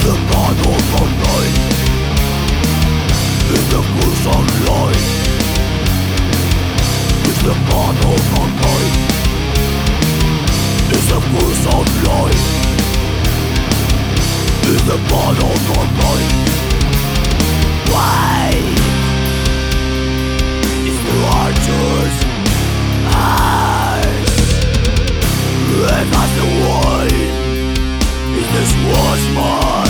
is the battle for life. Is the cruise life. Is the battle for life. Is the cruise life. Is the battle for life. Why? Is the archer's eyes Let us the wine this was mine.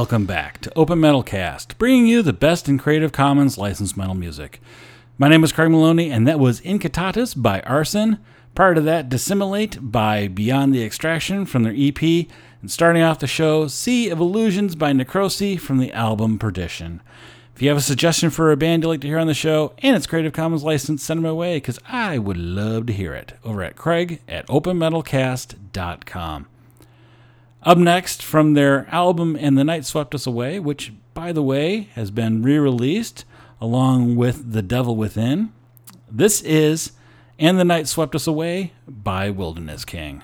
Welcome back to Open Metal Cast, bringing you the best in Creative Commons licensed metal music. My name is Craig Maloney, and that was Incitatus by Arson. Prior to that, Dissimilate by Beyond the Extraction from their EP. And starting off the show, Sea of Illusions by Necrosi from the album Perdition. If you have a suggestion for a band you'd like to hear on the show and it's Creative Commons licensed, send them away because I would love to hear it over at Craig at openmetalcast.com. Up next, from their album And the Night Swept Us Away, which, by the way, has been re released along with The Devil Within, this is And the Night Swept Us Away by Wilderness King.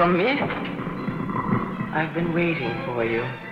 From me. I've been waiting for you.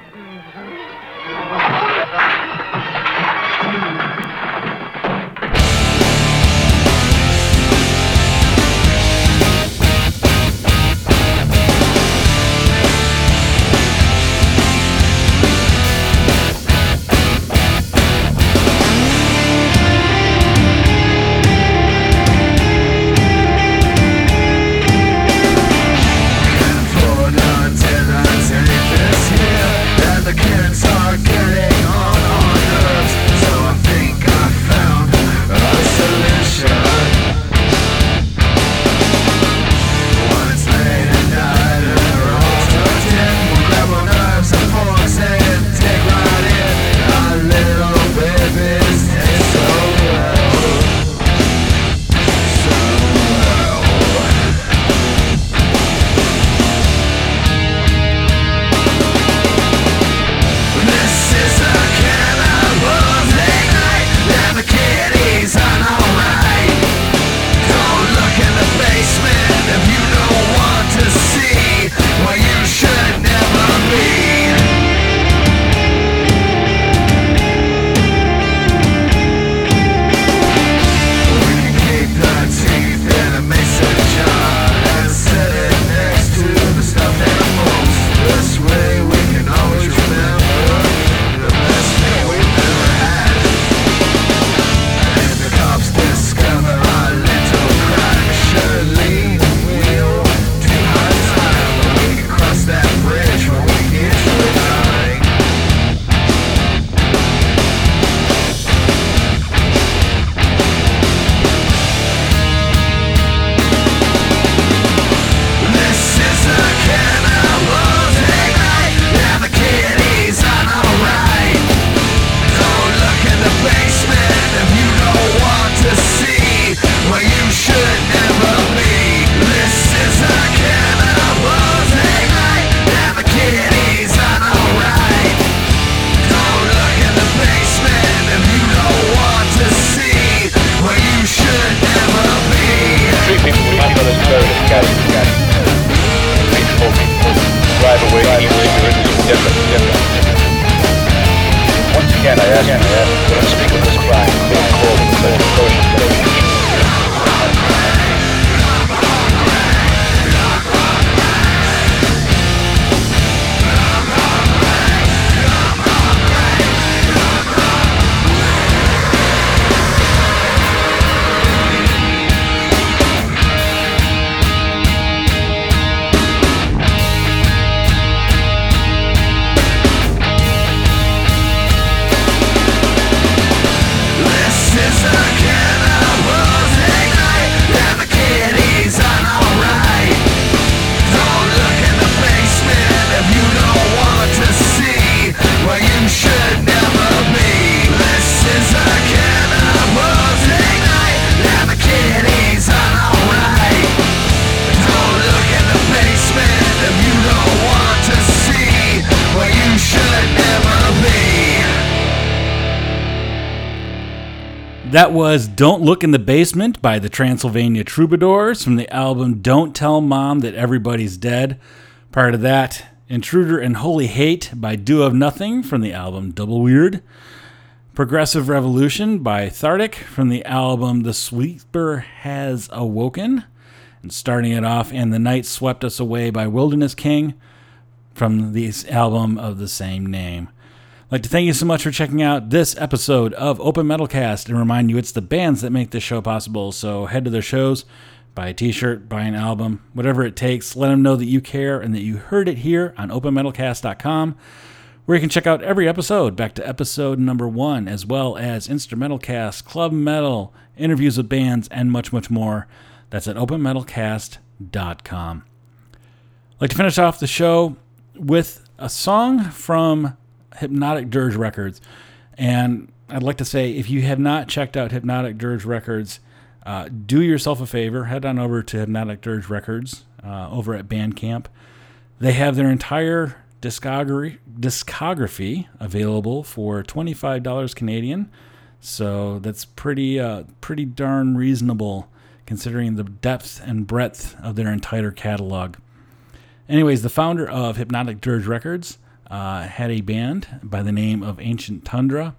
That was Don't Look in the Basement by the Transylvania Troubadours from the album Don't Tell Mom That Everybody's Dead. Part of that, Intruder and Holy Hate by Do of Nothing from the album Double Weird. Progressive Revolution by Thartic from the album The Sweeper Has Awoken. And starting it off, And the Night Swept Us Away by Wilderness King from the album of the same name. I'd like to thank you so much for checking out this episode of Open Metal Cast and remind you it's the bands that make this show possible. So head to their shows, buy a t shirt, buy an album, whatever it takes. Let them know that you care and that you heard it here on openmetalcast.com, where you can check out every episode back to episode number one, as well as instrumental cast, club metal, interviews with bands, and much, much more. That's at openmetalcast.com. I'd like to finish off the show with a song from Hypnotic Dirge Records. And I'd like to say, if you have not checked out Hypnotic Dirge Records, uh, do yourself a favor. Head on over to Hypnotic Dirge Records uh, over at Bandcamp. They have their entire discography, available for $25 Canadian. So that's pretty, uh, pretty darn reasonable considering the depth and breadth of their entire catalog. Anyways, the founder of Hypnotic Dirge Records uh, had a band by the name of Ancient Tundra,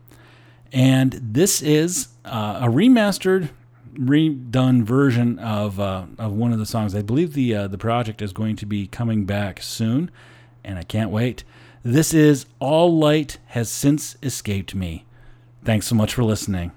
and this is uh, a remastered, redone version of uh, of one of the songs. I believe the uh, the project is going to be coming back soon, and I can't wait. This is All Light Has Since Escaped Me. Thanks so much for listening.